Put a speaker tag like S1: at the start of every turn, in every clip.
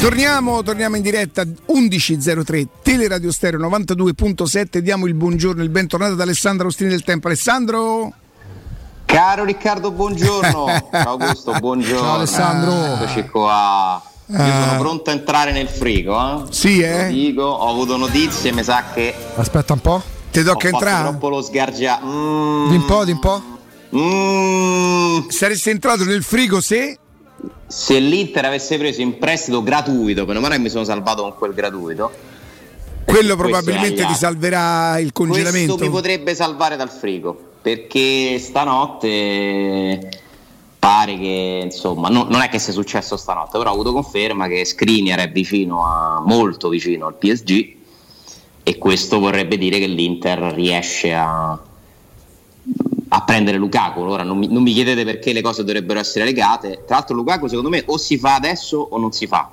S1: Torniamo, torniamo in diretta 11.03 Teleradio Stereo 92.7 diamo il buongiorno, il bentornato ad Alessandro Ostini del Tempo. Alessandro
S2: Caro Riccardo, buongiorno. Ciao Augusto, buongiorno.
S1: Ciao Alessandro.
S2: Eccoci qua. Io sono
S1: Ah.
S2: pronto a entrare nel frigo, eh?
S1: Sì,
S2: Lo
S1: eh?
S2: dico, ho avuto notizie, mi sa che
S3: Aspetta un po'.
S1: Ti tocca entrare?
S2: troppo lo sgargia. Mm,
S3: Di un po', di un po'.
S2: mm.
S1: Saresti entrato nel frigo se
S2: Se l'Inter avesse preso in prestito gratuito, meno male che mi sono salvato con quel gratuito.
S1: quello probabilmente ti salverà il congelamento.
S2: Questo mi potrebbe salvare dal frigo perché stanotte pare che insomma no- non è che sia successo stanotte però ho avuto conferma che Skriniar è vicino a molto vicino al PSG e questo vorrebbe dire che l'Inter riesce a, a prendere Lukaku ora non mi, non mi chiedete perché le cose dovrebbero essere legate tra l'altro Lukaku secondo me o si fa adesso o non si fa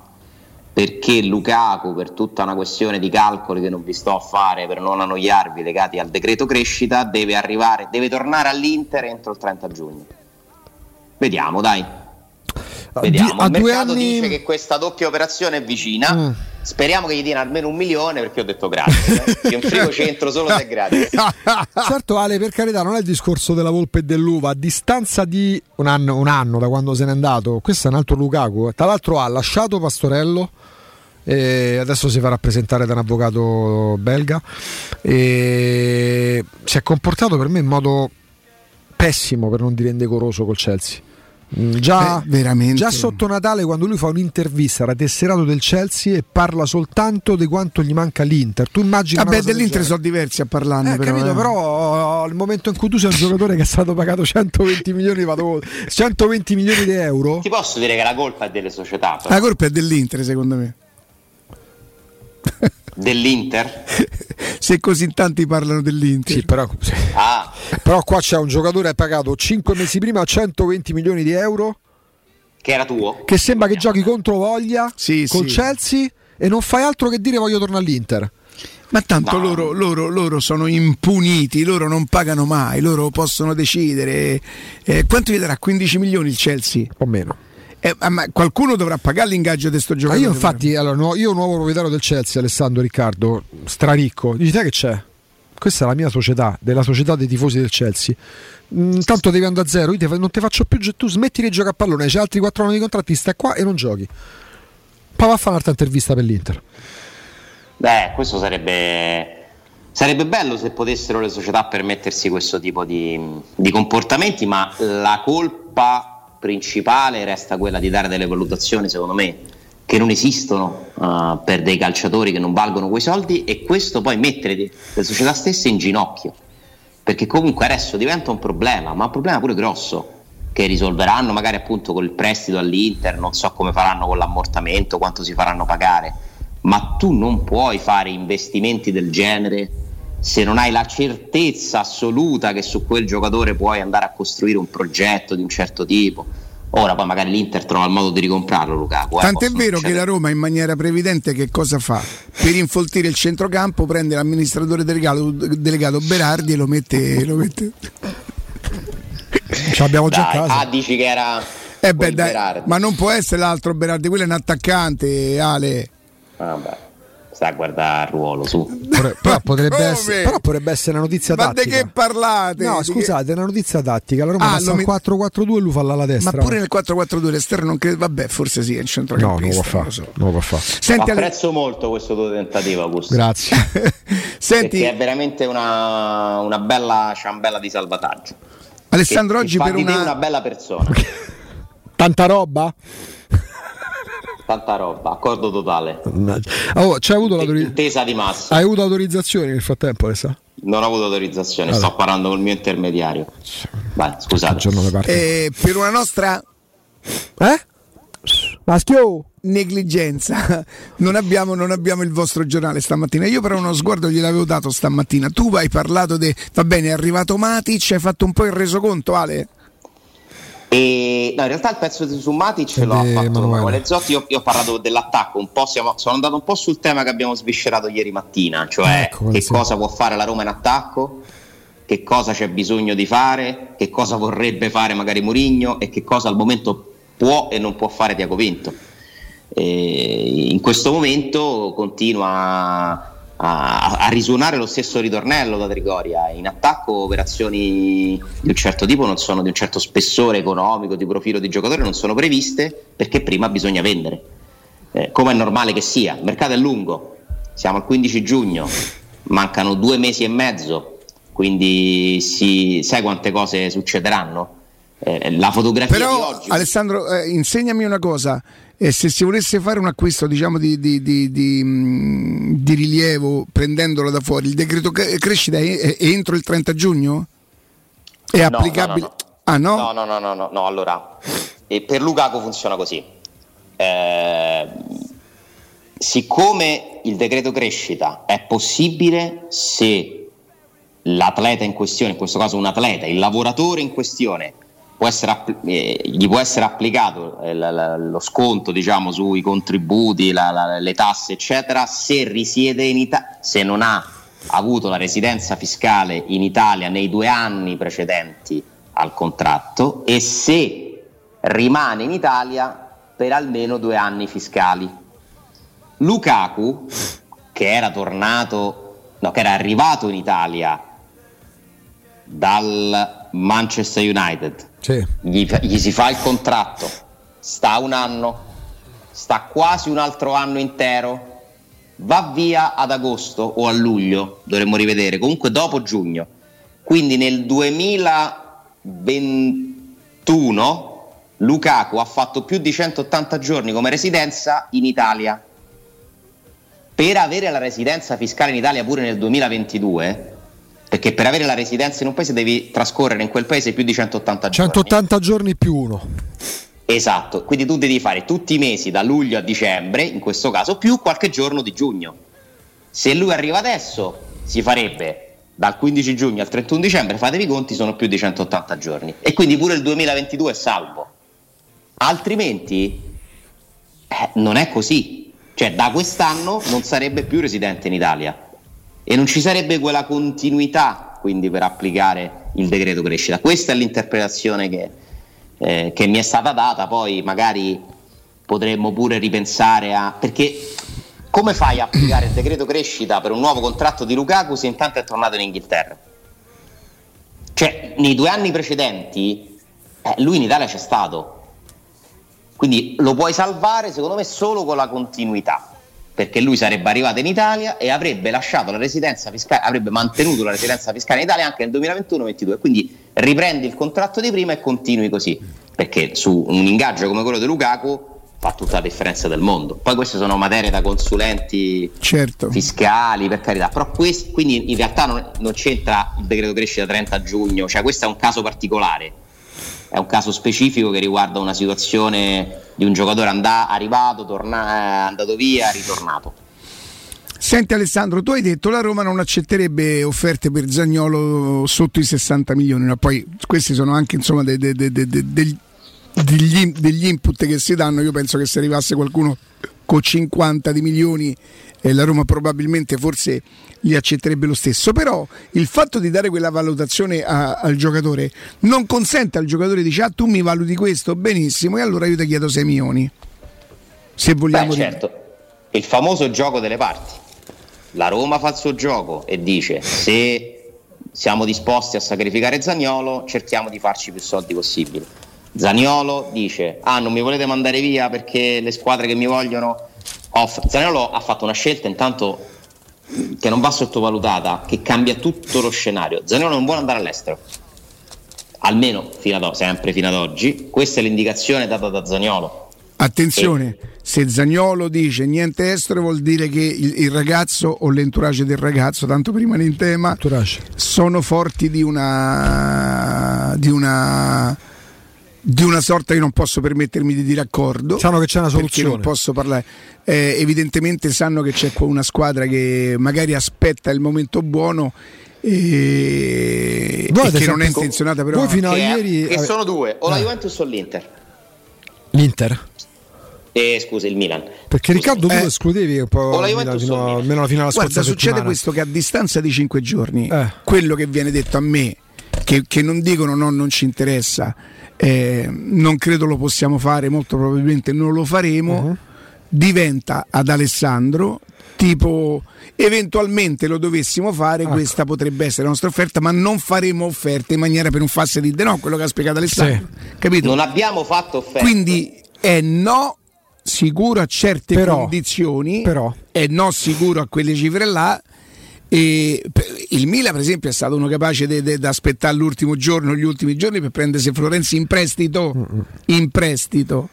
S2: perché Lukaku per tutta una questione di calcoli che non vi sto a fare per non annoiarvi legati al decreto crescita deve arrivare, deve tornare all'Inter entro il 30 giugno. Vediamo, dai. Vediamo.
S3: Di- a
S2: il mercato
S3: anni-
S2: dice che questa doppia operazione è vicina.
S3: Mm.
S2: Speriamo che gli diano almeno un milione perché ho detto grazie. eh. Io in frigo c'entro solo se è gratis.
S3: Certo Ale, per carità, non è il discorso della volpe e dell'uva, a distanza di un anno, un anno da quando se n'è andato, questo è un altro Lukaku, tra l'altro ha lasciato Pastorello e adesso si fa rappresentare da un avvocato belga e si è comportato per me in modo pessimo, per non dire indecoroso col Chelsea. Mm, Già,
S1: Beh, veramente.
S3: già sotto Natale, quando lui fa un'intervista era tesserato del Chelsea e parla soltanto di quanto gli manca l'Inter. Tu immagini
S1: Vabbè, dell'Inter sono diversi a parlarne,
S3: Eh,
S1: però.
S3: capito,
S1: eh.
S3: però al momento in cui tu sei un giocatore che è stato pagato 120 milioni, vado- 120 milioni di euro,
S2: Ti posso dire che la colpa è delle società, però.
S1: La colpa è dell'Inter, secondo me.
S2: dell'Inter.
S1: Se così tanti parlano dell'Inter.
S3: sì, però, sì.
S2: Ah,
S3: però qua c'è un giocatore pagato 5 mesi prima 120 milioni di euro
S2: che era tuo?
S3: che sembra che giochi contro voglia
S1: Sì,
S3: col
S1: sì.
S3: Chelsea e non fai altro che dire voglio tornare all'Inter.
S1: Ma tanto
S2: No.
S1: loro, loro- loro sono impuniti, loro non pagano mai, loro possono decidere. Eh, quanto gli darà? 15 milioni il Chelsea?
S3: O meno.
S1: Eh, ma qualcuno dovrà pagare l'ingaggio di sto
S3: Ma
S1: giocatore.
S3: io infatti, allora, no, io nuovo proprietario del Chelsea, Alessandro Riccardo, straricco, dici te che c'è? Questa è la mia società, della società dei tifosi del Chelsea. Mm, Tanto devi andare a zero, io te non ti faccio più, tu smetti di giocare a pallone, c'hai altri 4 anni di contratti, stai qua e non giochi. Poi va a fare un'altra intervista per l'Inter.
S2: Beh, questo sarebbe. Sarebbe bello se potessero le società permettersi questo tipo di, di comportamenti, ma la colpa principale resta quella di dare delle valutazioni, secondo me, che non esistono eh, per dei calciatori che non valgono quei soldi e questo poi mettere le società stesse in ginocchio. Perché comunque adesso diventa un problema, ma un problema pure grosso, che risolveranno magari appunto col prestito all'Inter, non so come faranno con l'ammortamento, quanto si faranno pagare, ma tu non puoi fare investimenti del genere se non hai la certezza assoluta che su quel giocatore puoi andare a costruire un progetto di un certo tipo. Ora poi magari l'Inter trova il modo di ricomprarlo Lukaku. eh,
S1: Tant'è vero che la Roma in maniera previdente che cosa fa? Per infoltire il centrocampo prende l'amministratore delegato, delegato Berardi e lo mette... Lo mette...
S3: Ce l'abbiamo già a
S2: Dai,
S3: casa.
S2: ah, dici che era
S1: Eh beh, dai, ma non può essere l'altro Berardi, quello è un attaccante, Ale.
S2: Vabbè, sta a guardare il ruolo su.
S3: Però, però potrebbe
S1: Come?
S3: essere, però potrebbe essere una notizia
S1: Ma di
S3: tattica.
S1: che parlate?
S3: No,
S1: Di
S3: scusate, è una notizia tattica. La Roma
S1: Ah,
S3: passa al
S1: met-
S3: 4-4-2 e lui fa l'ala
S1: Ma
S3: destra.
S1: pure nel 4-4-2 l'esterno non credo, vabbè, forse sì, è il
S3: No,
S1: centrocampista.
S3: non lo può
S1: non
S3: fare.
S1: lo so.
S3: Non lo può fare.
S1: Senti,
S2: Apprezzo molto questo tuo tentativo, Augusto.
S3: Grazie.
S1: Senti,
S2: Perché è veramente una, una bella ciambella di salvataggio.
S1: Alessandro,
S2: Che-
S1: oggi
S2: che fa
S1: per
S2: di
S1: una...
S2: una bella persona.
S3: Tanta roba?
S2: Tanta roba, accordo totale.
S3: Oh, c'hai avuto l'autori-
S2: Intesa di massa.
S3: Hai avuto autorizzazioni nel frattempo, Alessandro?
S2: Non ho avuto autorizzazione,
S3: Allora.
S2: sto parlando col mio intermediario. Vai, scusate.
S1: eh, per una nostra
S3: Eh? Maschio!
S1: negligenza non abbiamo, non abbiamo il vostro giornale stamattina io però uno sguardo gliel'avevo dato stamattina tu hai parlato di va bene è arrivato Matic hai fatto un po' il resoconto Ale
S2: E, no, in realtà il pezzo di su Matic l'ho
S3: Ed è
S2: fatto
S3: Emanuele.
S2: Emanuele Zotti. Io, io ho parlato dell'attacco, un po' siamo- sono andato un po' sul tema che abbiamo sviscerato ieri mattina, cioè
S3: Ecco,
S2: che
S3: sì.
S2: cosa può fare la Roma in attacco, che cosa c'è bisogno di fare, che cosa vorrebbe fare magari Mourinho e che cosa al momento può e non può fare Tiago Vinto. E in questo momento continua a, a, risuonare lo stesso ritornello da Trigoria. In attacco operazioni di un certo tipo non sono di un certo spessore economico, di profilo di giocatore, non sono previste perché prima bisogna vendere. Eh, come è normale che sia, il mercato è lungo, siamo al 15 giugno, mancano due mesi e mezzo, quindi si, sai quante cose succederanno? Eh, la fotografia
S1: Però,
S2: di oggi.
S1: Alessandro, eh, insegnami una cosa. E se si volesse fare un acquisto diciamo, di, di, di, di, rilievo prendendolo da fuori, il decreto crescita è, è entro il 30 giugno? È no, applicabile? No, no,
S2: ah, no? No, no, no, no, no, allora, per Lukaku funziona così. Eh, siccome il decreto crescita è possibile se l'atleta in questione, in questo caso un atleta, il lavoratore in questione può essere, eh, gli può essere applicato eh, la, la, lo sconto diciamo, sui contributi, la, le tasse, eccetera, se risiede in Italia, se non ha avuto la residenza fiscale in Italia nei due anni precedenti al contratto e se rimane in Italia per almeno due anni fiscali. Lukaku, che era tornato, no, che era arrivato in Italia dal Manchester United, sì. gli, gli si fa il contratto, sta un anno, sta quasi un altro anno intero, va via ad agosto o a luglio, dovremmo rivedere, comunque dopo giugno. Quindi nel 2021 Lukaku ha fatto più di 180 giorni come residenza in Italia. Per avere la residenza fiscale in Italia pure nel 2022 perché per avere la residenza in un paese devi trascorrere in quel paese più di 180
S3: giorni. 180 giorni più uno.
S2: Esatto, quindi tu devi fare tutti i mesi da luglio a dicembre, in questo caso, più qualche giorno di giugno. Se lui arriva adesso, si farebbe dal 15 giugno al 31 dicembre, fatevi i conti, sono più di 180 giorni. E quindi pure il 2022 è salvo. Altrimenti eh, non è così. Cioè da quest'anno non sarebbe più residente in Italia e non ci sarebbe quella continuità quindi per applicare il decreto crescita. Questa è l'interpretazione che, eh, che mi è stata data, poi magari potremmo pure ripensare a... perché come fai a applicare il decreto crescita per un nuovo contratto di Lukaku se intanto è tornato in Inghilterra? Cioè, nei due anni precedenti eh, lui in Italia c'è stato, quindi lo puoi salvare secondo me solo con la continuità perché lui sarebbe arrivato in Italia e avrebbe lasciato la residenza fiscale, avrebbe mantenuto la residenza fiscale in Italia anche nel 2021-2022. Quindi riprendi il contratto di prima e continui così, perché su un ingaggio come quello di Lukaku fa tutta la differenza del mondo. Poi queste sono materie da consulenti
S1: certo.
S2: fiscali, per carità, però questi, quindi in realtà non, non c'entra il decreto crescita 30 giugno, cioè questo è un caso particolare è un caso specifico che riguarda una situazione di un giocatore andà, arrivato, torna, andato via, ritornato.
S1: Senti Alessandro, tu hai detto che la Roma non accetterebbe offerte per Zagnolo sotto i 60 milioni, no? poi questi sono anche insomma, de, de, de, degli, degli input che si danno, io penso che se arrivasse qualcuno con 50 di milioni e la Roma probabilmente forse li accetterebbe lo stesso, però il fatto di dare quella valutazione a, al giocatore non consente al giocatore di dire ah tu mi valuti questo benissimo e allora io ti chiedo 6 milioni. Se vogliamo
S2: Beh, certo, il famoso gioco delle parti. La Roma fa il suo gioco e dice se siamo disposti a sacrificare Zagnolo cerchiamo di farci più soldi possibili. Zagnolo dice ah non mi volete mandare via perché le squadre che mi vogliono off. Zaniolo ha fatto una scelta intanto che non va sottovalutata, che cambia tutto lo scenario. Zaniolo non vuole andare all'estero, almeno fino ad, sempre fino ad oggi. Questa è l'indicazione data da Zaniolo.
S1: Attenzione, e... se Zagnolo dice niente estero vuol dire che il, il, ragazzo o l'entourage del ragazzo, tanto per rimanere in tema, entourage. sono forti di una, di una di una sorta io non posso permettermi di dire accordo.
S3: Sanno che c'è una soluzione.
S1: non posso parlare. Eh, evidentemente sanno che c'è una squadra che magari aspetta il momento buono e, e che non è intenzionata però.
S3: Voi fino
S2: a
S3: ieri.
S2: Che sono due, o la ah. Juventus o l'Inter.
S3: L'Inter?
S2: Eh, scusa, il Milan.
S3: Perché. Riccardo tu eh, escludevi un po' Milan, fino, almeno alla fine della
S1: Guarda, succede
S3: settimana.
S1: questo che a distanza di cinque giorni eh. quello che viene detto a me che, che non dicono no, non ci interessa eh, non credo lo possiamo fare, molto probabilmente non lo faremo. Uh-huh. diventa ad Alessandro tipo eventualmente lo dovessimo fare, ecco. questa potrebbe essere la nostra offerta, ma non faremo offerte in maniera per non farsi di no, quello che ha spiegato Alessandro. Sì. Capito?
S2: Non abbiamo fatto offerte.
S1: Quindi è no sicuro a certe però, condizioni, però. è no sicuro a quelle cifre là. E il Mila, per esempio, è stato uno capace di aspettare l'ultimo giorno, gli ultimi giorni per prendersi Florenzi in prestito. In prestito,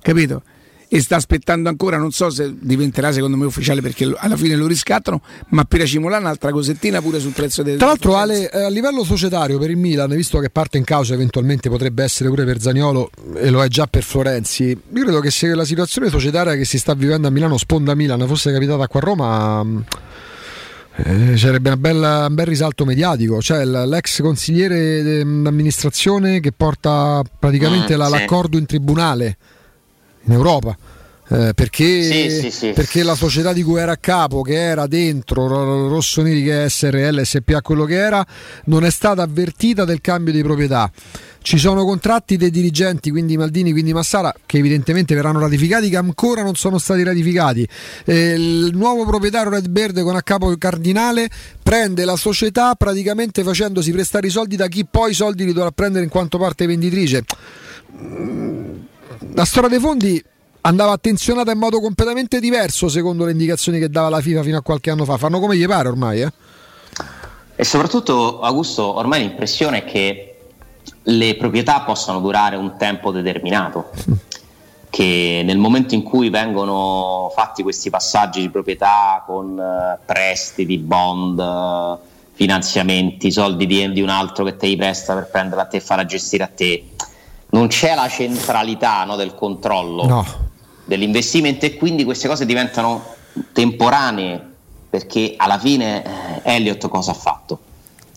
S1: capito? e sta aspettando ancora, non so se diventerà secondo me ufficiale perché alla fine lo riscattano, ma Pira Cimola un'altra cosettina pure sul prezzo del...
S3: Tra l'altro Ale, eh, a livello societario per il Milan, visto che parte in causa eventualmente potrebbe essere pure per Zagnolo e lo è già per Florenzi, io credo che se la situazione societaria che si sta vivendo a Milano sponda Milan fosse capitata qua a Roma... Eh, sarebbe bella, un bel risalto mediatico, cioè l'ex consigliere d'amministrazione che porta praticamente mm, la, sì. l'accordo in tribunale in Europa. Eh, perché, sì, sì, sì. perché, la società di cui era a capo, che era dentro Rossoneri, che è SRL, SPA, quello che era, non è stata avvertita del cambio di proprietà. Ci sono contratti dei dirigenti, quindi Maldini, quindi Massara, che evidentemente verranno ratificati, che ancora non sono stati ratificati. Eh, il nuovo proprietario Red Bird con a capo il Cardinale prende la società praticamente facendosi prestare i soldi da chi poi i soldi li dovrà prendere in quanto parte venditrice la storia dei fondi andava attenzionata in modo completamente diverso secondo le indicazioni che dava la FIFA fino a qualche anno fa. Fanno come gli pare ormai. Eh?
S2: E soprattutto, Augusto, ormai l'impressione è che le proprietà possano durare un tempo determinato. Che nel momento in cui vengono fatti questi passaggi di proprietà con eh, prestiti, bond, finanziamenti, soldi di, di un altro che te li presta per prenderla a te e farla gestire a te, non c'è la centralità no, del controllo no. dell'investimento e quindi queste cose diventano temporanee perché alla fine eh, Elliott cosa ha fatto?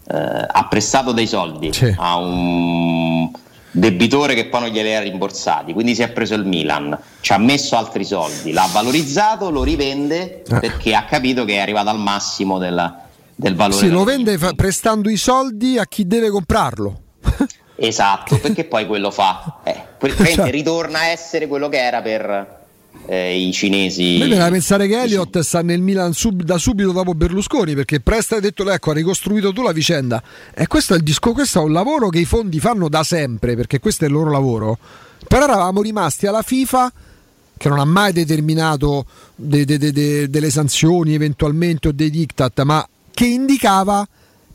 S2: Eh, ha prestato dei soldi sì. a un debitore che poi non glieli ha rimborsati, quindi si è preso il Milan, ci ha messo altri soldi, l'ha valorizzato, lo rivende eh. perché ha capito che è arrivato al massimo del, del valore.
S3: Sì, lo vende fa- prestando i soldi a chi deve comprarlo.
S2: Esatto, perché poi quello fa, eh, cioè. ritorna a essere quello che era per eh, i cinesi.
S3: Mi viene pensare che Elliott sta nel Milan sub, da subito dopo Berlusconi perché Presta ha detto ecco ha ricostruito tu la vicenda e questo è disco, questo è un lavoro che i fondi fanno da sempre perché questo è il loro lavoro. Però eravamo rimasti alla FIFA che non ha mai determinato de, de, de, delle sanzioni eventualmente o dei diktat, ma che indicava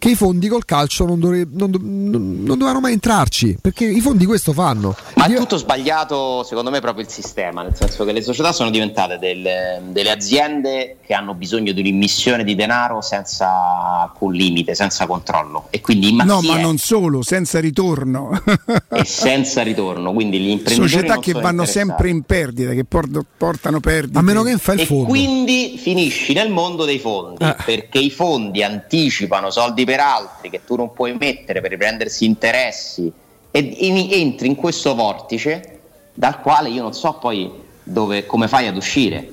S3: che i fondi col calcio non, dovre, non, non, non, dovevano mai entrarci, perché i fondi questo fanno.
S2: Ma è tutto sbagliato, secondo me, proprio il sistema, nel senso che le società sono diventate delle, delle aziende che hanno bisogno di un'immissione di denaro senza alcun limite, senza controllo. E quindi
S1: no, ma è? non solo, senza ritorno.
S2: e senza ritorno, quindi gli imprenditori
S1: società che vanno sempre in perdita, che portano perdita.
S3: A meno che non fa il fondo.
S2: E quindi finisci nel mondo dei fondi, eh. perché i fondi anticipano soldi per altri che tu non puoi mettere per riprendersi interessi e entri in questo vortice dal quale io non so poi dove, come fai ad uscire.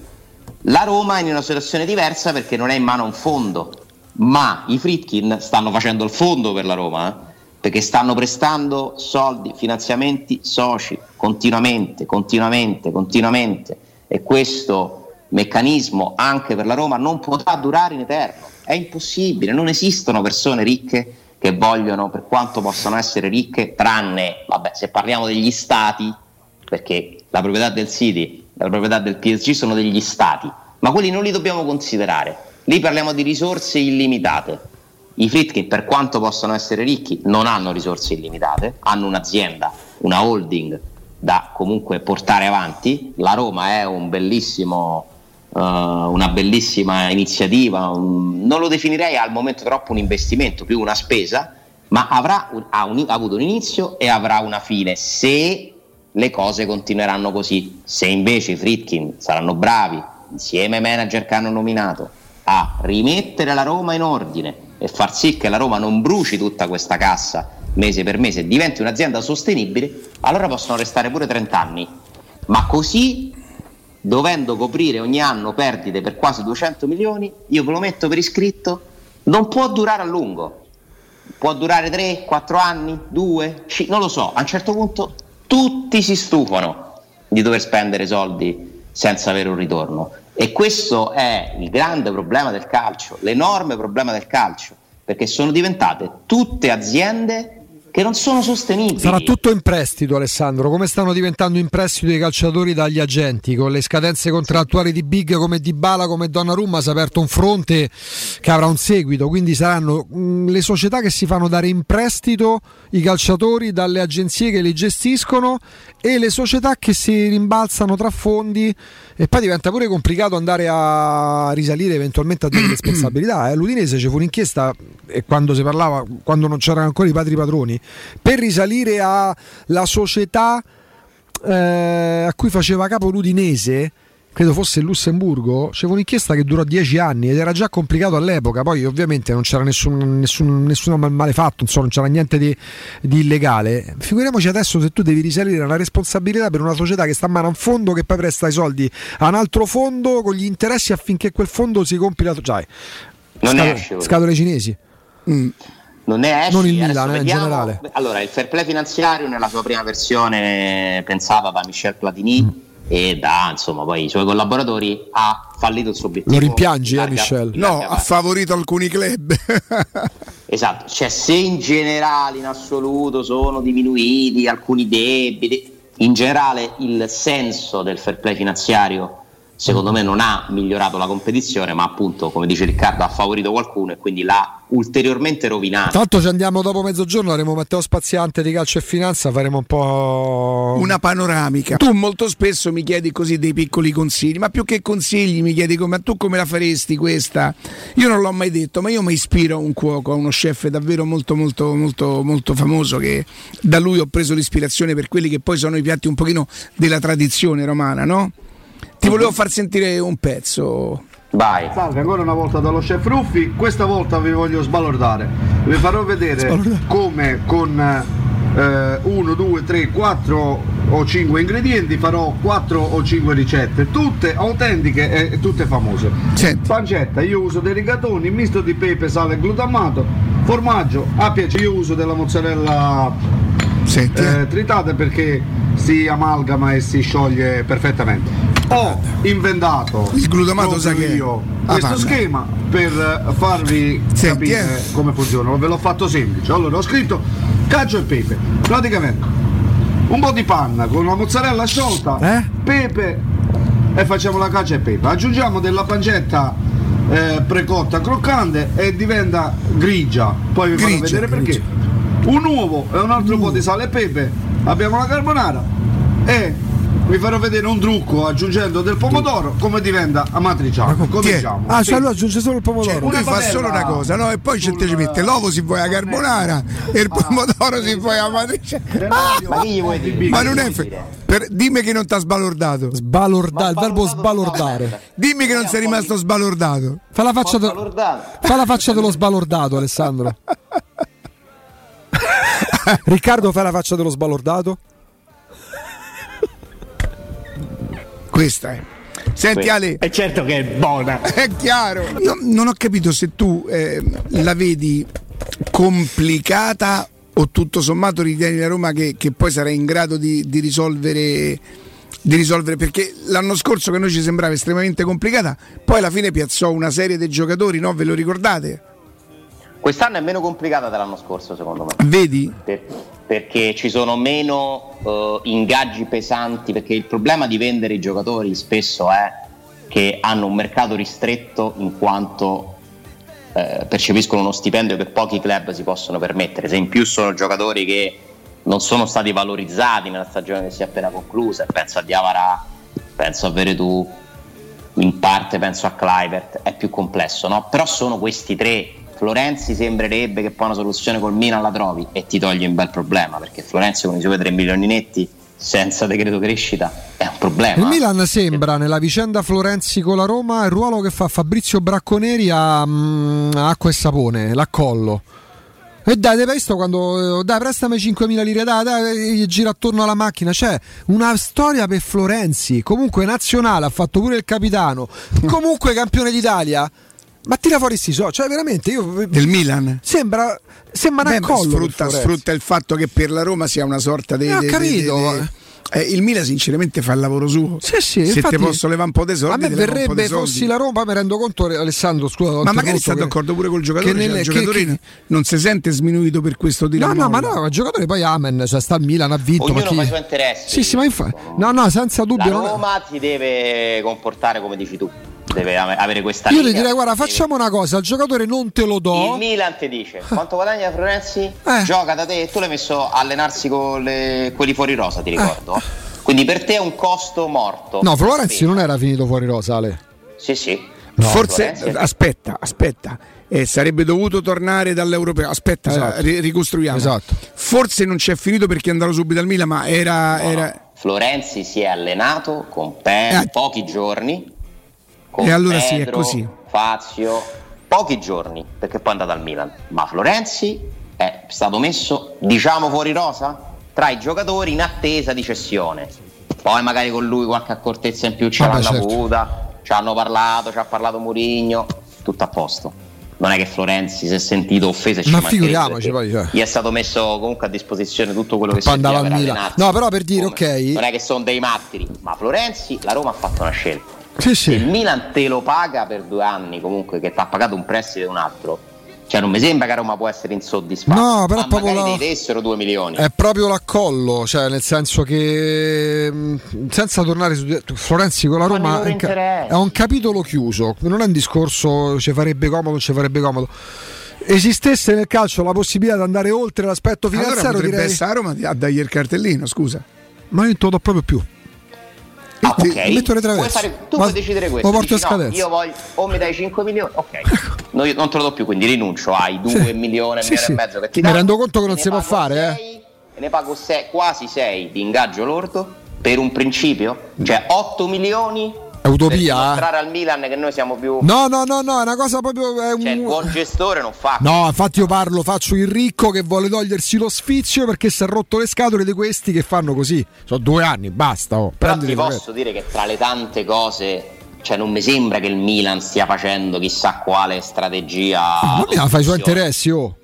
S2: La Roma è in una situazione diversa perché non è in mano un fondo, ma i Fritkin stanno facendo il fondo per la Roma, eh? perché stanno prestando soldi, finanziamenti soci continuamente, continuamente, continuamente e questo meccanismo anche per la Roma non potrà durare in eterno è impossibile, non esistono persone ricche che vogliono, per quanto possano essere ricche, tranne, vabbè, se parliamo degli stati, perché la proprietà del City, la proprietà del PSG sono degli stati, ma quelli non li dobbiamo considerare. Lì parliamo di risorse illimitate. I Fritkin, per quanto possano essere ricchi, non hanno risorse illimitate, hanno un'azienda, una holding da comunque portare avanti. La Roma è un bellissimo uh, una bellissima iniziativa, un, non lo definirei al momento troppo un investimento, più una spesa, ma avrà un, ha, un, ha avuto un inizio e avrà una fine se le cose continueranno così. Se invece i Fritkin saranno bravi, insieme ai manager che hanno nominato, a rimettere la Roma in ordine e far sì che la Roma non bruci tutta questa cassa mese per mese e diventi un'azienda sostenibile, allora possono restare pure 30 anni. Ma così dovendo coprire ogni anno perdite per quasi 200 milioni, io ve lo metto per iscritto, non può durare a lungo. Può durare 3, 4 anni, 2, 5, non lo so. A un certo punto tutti si stufano di dover spendere soldi senza avere un ritorno. E questo è il grande problema del calcio, l'enorme problema del calcio, perché sono diventate tutte aziende che non sono sostenibili.
S3: Sarà tutto in prestito, Alessandro. Come stanno diventando in prestito i calciatori dagli agenti? Con le scadenze contrattuali di Big come Di Bala, come Donnarumma, si è aperto un fronte che avrà un seguito. Quindi saranno mh, mm, le società che si fanno dare in prestito i calciatori dalle agenzie che li gestiscono e le società che si rimbalzano tra fondi. E poi diventa pure complicato andare a risalire eventualmente a delle responsabilità. Eh. L'Udinese c'è fu un'inchiesta e quando si parlava, quando non c'erano ancora i padri padroni per risalire alla società eh, a cui faceva capo l'Udinese credo fosse il Lussemburgo, c'era un'inchiesta che durò dieci anni ed era già complicato all'epoca, poi ovviamente non c'era nessun, nessun, nessun malefatto, insomma, non c'era niente di, di, illegale. Figuriamoci adesso se tu devi risalire una responsabilità per una società che sta a mano a un fondo che poi presta i soldi a un altro fondo con gli interessi affinché quel fondo si compila. Cioè, scatole, scatole cinesi.
S2: Mm non ne esce.
S3: Non il Milan, eh, in generale.
S2: Allora, il fair play finanziario nella sua prima versione pensava da Michel Platini mm. e da insomma poi i suoi collaboratori ha fallito il suo obiettivo.
S3: Lo rimpiangi, eh, Michel?
S1: No, ha favorito alcuni club.
S2: esatto, cioè se in generale in assoluto sono diminuiti alcuni debiti, in generale il senso del fair play finanziario secondo me non ha migliorato la competizione, ma appunto, come dice Riccardo, ha favorito qualcuno e quindi l'ha ulteriormente rovinato.
S3: Tanto ci andiamo dopo mezzogiorno, avremo Matteo Spaziante di calcio e finanza, faremo un po'
S1: una panoramica. Tu molto spesso mi chiedi così dei piccoli consigli, ma più che consigli mi chiedi come tu come la faresti questa? Io non l'ho mai detto, ma io mi ispiro a un cuoco, a uno chef davvero molto molto molto molto famoso che da lui ho preso l'ispirazione per quelli che poi sono i piatti un pochino della tradizione romana, no? Ti volevo far sentire un pezzo.
S2: Vai.
S4: Salve, ancora una volta dallo chef Ruffi. Questa volta vi voglio sbalordare. Vi farò vedere Sbalordare. come con 1, 2, 3, 4 o 5 ingredienti farò 4 o 5 ricette, tutte autentiche e tutte famose.
S1: Senti.
S4: Pancetta, io uso dei rigatoni, misto di pepe, sale e glutamato. Formaggio, a piace, io uso della mozzarella
S1: Senti.
S4: Eh, tritata perché si amalgama e si scioglie perfettamente ho inventato
S1: il glutamato sa che
S4: io ah, questo parla. schema per farvi Senti, capire eh. come funziona ve l'ho fatto semplice allora ho scritto cacio e pepe praticamente un po' di panna con la mozzarella sciolta
S1: eh?
S4: pepe e facciamo la cacio e pepe aggiungiamo della pancetta eh, precotta croccante e diventa grigia poi vi farò vedere perché grigia. Un uovo e un altro mm. po' di sale e pepe abbiamo la carbonara e vi farò vedere un trucco aggiungendo del pomodoro come diventa amatriciano. Cominciamo.
S3: Ah, cioè lui aggiunge solo il pomodoro.
S1: Cioè, lui fa solo una cosa, no? E poi sul... ci mette l'uovo si vuoi a carbonara e il pomodoro si vuoi a matriciano.
S2: Ah, ma,
S1: ma non è per, dimmi che non ti ha sbalordato.
S3: Sbalordato, il verbo sbalordare.
S1: Dimmi che non sei rimasto sbalordato.
S3: Fa la faccia, de... fa la faccia dello sbalordato, Alessandro. Riccardo, fa la faccia dello sbalordato.
S1: Questa è. Senti Ale.
S2: È certo che è buona.
S1: È chiaro. Io non ho capito se tu eh, la vedi complicata o tutto sommato ritieni la Roma che, che poi sarà in grado di, di, risolvere, di risolvere perché l'anno scorso che noi ci sembrava estremamente complicata poi alla fine piazzò una serie di giocatori no ve lo ricordate?
S2: Quest'anno è meno complicata dell'anno scorso secondo me
S1: vedi?
S2: Per, perché ci sono meno uh, ingaggi pesanti, perché il problema di vendere i giocatori spesso è che hanno un mercato ristretto in quanto eh, percepiscono uno stipendio che pochi club si possono permettere, se in più sono giocatori che non sono stati valorizzati nella stagione che si è appena conclusa, penso a Diavara, penso a Veretù, in parte penso a Clivert, è più complesso, no? però sono questi tre Florenzi sembrerebbe che poi una soluzione col Milan la trovi e ti toglie un bel problema perché Florenzi con i suoi 3 milioni netti senza decreto crescita è un problema.
S3: Il Milan sembra nella vicenda Florenzi con la Roma il ruolo che fa Fabrizio Bracconeri a, mm, a acqua e sapone, l'accollo. E dai, avete visto quando dai, prestami 5.000 lire, dai, dai, gira attorno alla macchina. C'è una storia per Florenzi, comunque nazionale, ha fatto pure il capitano, comunque campione d'Italia. Ma tira fuori sti so, cioè veramente io
S1: del Milan.
S3: Sembra sembra
S1: Beh, sfrutta, sfrutta, il fatto che per la Roma sia una sorta di,
S3: eh,
S1: di,
S3: capito.
S1: Eh, il Milan sinceramente fa il lavoro suo.
S3: Sì, sì,
S1: Se
S3: infatti,
S1: te posso levare un po' di soldi,
S3: a me verrebbe fossi la Roma, mi rendo conto Alessandro, scusa,
S1: ma magari sta d'accordo pure col giocatore,
S3: che
S1: cioè,
S3: nelle,
S1: il giocatore
S3: che,
S1: non si sente sminuito per questo di
S3: No, no, ma no, il giocatore poi amen, cioè sta al Milan ha vinto,
S2: Ognuno
S3: ma chi...
S2: fa i suoi interessi.
S3: Sì, sì, ma infatti No, no, senza dubbio
S2: La Roma ti deve comportare come dici tu deve avere questa
S3: Io ti direi, guarda, facciamo una cosa: il giocatore non te lo do.
S2: Il Milan ti dice quanto guadagna Florenzi? Eh. Gioca da te e tu l'hai messo a allenarsi con le, quelli fuori rosa, ti ricordo. Eh. Quindi per te è un costo morto.
S3: No, Florenzi non era finito fuori rosa, Ale.
S2: Sì, sì.
S1: No, Forse Florenzi... aspetta, aspetta. Eh, sarebbe dovuto tornare dall'Europeo. Aspetta, esatto. ri- ricostruiamo.
S3: Esatto.
S1: Forse non c'è finito perché è andato subito al Milan, ma era.
S2: No,
S1: era...
S2: Florenzi si è allenato con Pe- eh. pochi giorni
S1: e allora Pedro, sì, è così.
S2: Fazio, pochi giorni perché poi è andato al Milan. Ma Florenzi è stato messo, diciamo, fuori rosa tra i giocatori in attesa di cessione. Poi magari con lui qualche accortezza in più ce l'hanno certo. avuta, ci hanno parlato, ci ha parlato Murigno, tutto a posto. Non è che Florenzi si è sentito offeso e
S3: Ma figuriamoci poi. Cioè.
S2: Gli è stato messo comunque a disposizione tutto quello che si andava al Milan.
S3: No, però per dire,
S2: Come?
S3: ok.
S2: Non è che sono dei matteri, ma Florenzi, la Roma ha fatto una scelta
S3: sì, sì.
S2: il Milan te lo paga per due anni comunque che ti ha pagato un prestito e un altro. Cioè non mi sembra che Roma può essere insoddisfatta
S3: no però
S2: ma
S3: proprio
S2: la... dessero 2 milioni.
S3: è proprio l'accollo cioè nel senso che senza tornare su Florenzi con la Roma è un, ca- è un, capitolo chiuso. Non è un discorso ci farebbe comodo ci farebbe comodo. Esistesse nel calcio la possibilità di andare oltre l'aspetto finanziario
S1: allora potrebbe
S3: direi...
S1: essere Roma a dargli il cartellino scusa.
S3: Ma io non te lo do proprio più
S2: Ah, ok.
S3: Metto le traverse.
S2: Fare, tu Ma puoi decidere questo.
S3: Lo porto
S2: Dici, no, io voglio o mi dai 5 milioni, ok. No, io non te lo do più, quindi rinuncio ai 2 sì. milioni
S3: sì, sì.
S2: e mezzo che ti
S3: Mi rendo conto che non si può fare, 6,
S2: eh. E ne pago 6, quasi 6 di ingaggio lordo per un principio, cioè 8 milioni
S3: utopia. Per
S2: mostrare al Milan che noi siamo più.
S3: No, no, no, no, è una cosa proprio. È un...
S2: Cioè, il buon gestore non fa.
S3: No, infatti io parlo, faccio il ricco che vuole togliersi lo sfizio perché si è rotto le scatole di questi che fanno così. Sono due anni, basta. Oh.
S2: Però ti posso dire che tra le tante cose cioè non mi sembra che il Milan stia facendo chissà quale strategia.
S3: Ma Milan fa i suoi interessi, oh.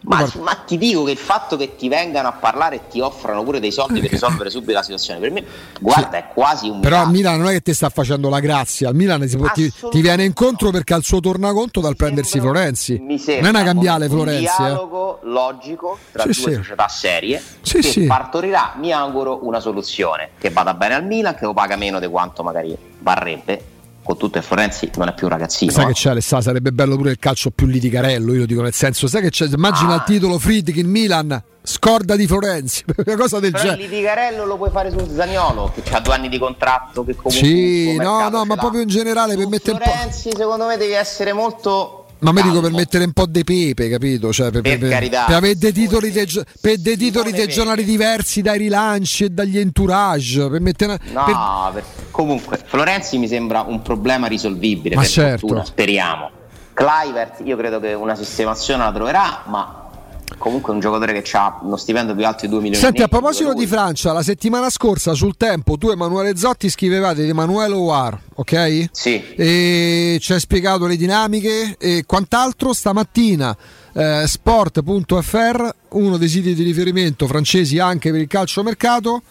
S2: Ma, ma, ti dico che il fatto che ti vengano a parlare e ti offrano pure dei soldi per risolvere subito la situazione, per me, guarda, sì. è quasi un.
S3: Però a Milan non è che ti sta facendo la grazia, al Milan ti, ti, viene incontro perché ha il suo tornaconto dal prendersi Florenzi.
S2: Mi sembra
S3: non è una cambiale Florenzi.
S2: Un eh. dialogo eh. logico tra
S3: sì,
S2: due
S3: sì.
S2: società serie
S3: sì,
S2: che partorirà, mi auguro, una soluzione che vada bene al Milan, che lo paga meno di quanto magari varrebbe con tutto e Florenzi non è più un ragazzino.
S3: Sai che c'è Alessà, sarebbe bello pure il calcio più litigarello, io lo dico nel senso, sai che c'è, immagina ah. il titolo Friedkin Milan, scorda di Florenzi, una cosa del genere.
S2: il litigarello lo puoi fare su Zagnolo, che ha due anni di contratto, che comunque
S3: Sì, no, no, ma proprio in generale per mettere
S2: Florenzi, secondo me devi essere molto
S3: ma mi dico per mettere un po' di pepe, capito? Cioè, per,
S2: per, per,
S3: carità, per avere dei titoli, dei, per dei titoli dei giornali diversi dai rilanci e dagli entourage. Per mettere
S2: una, no, per... comunque Florenzi mi sembra un problema risolvibile.
S3: Ma
S2: per
S3: certo.
S2: Fortuna, speriamo. Clivert, io credo che una sistemazione la troverà, ma comunque un giocatore che ha uno stipendio più alto di 2 milioni
S3: Senti, a proposito di Francia, la settimana scorsa sul tempo tu Emanuele Zotti scrivevate di Emanuele Ouar, ok?
S2: Sì.
S3: E ci hai spiegato le dinamiche e quant'altro stamattina eh, sport.fr, uno dei siti di riferimento francesi anche per il calcio mercato,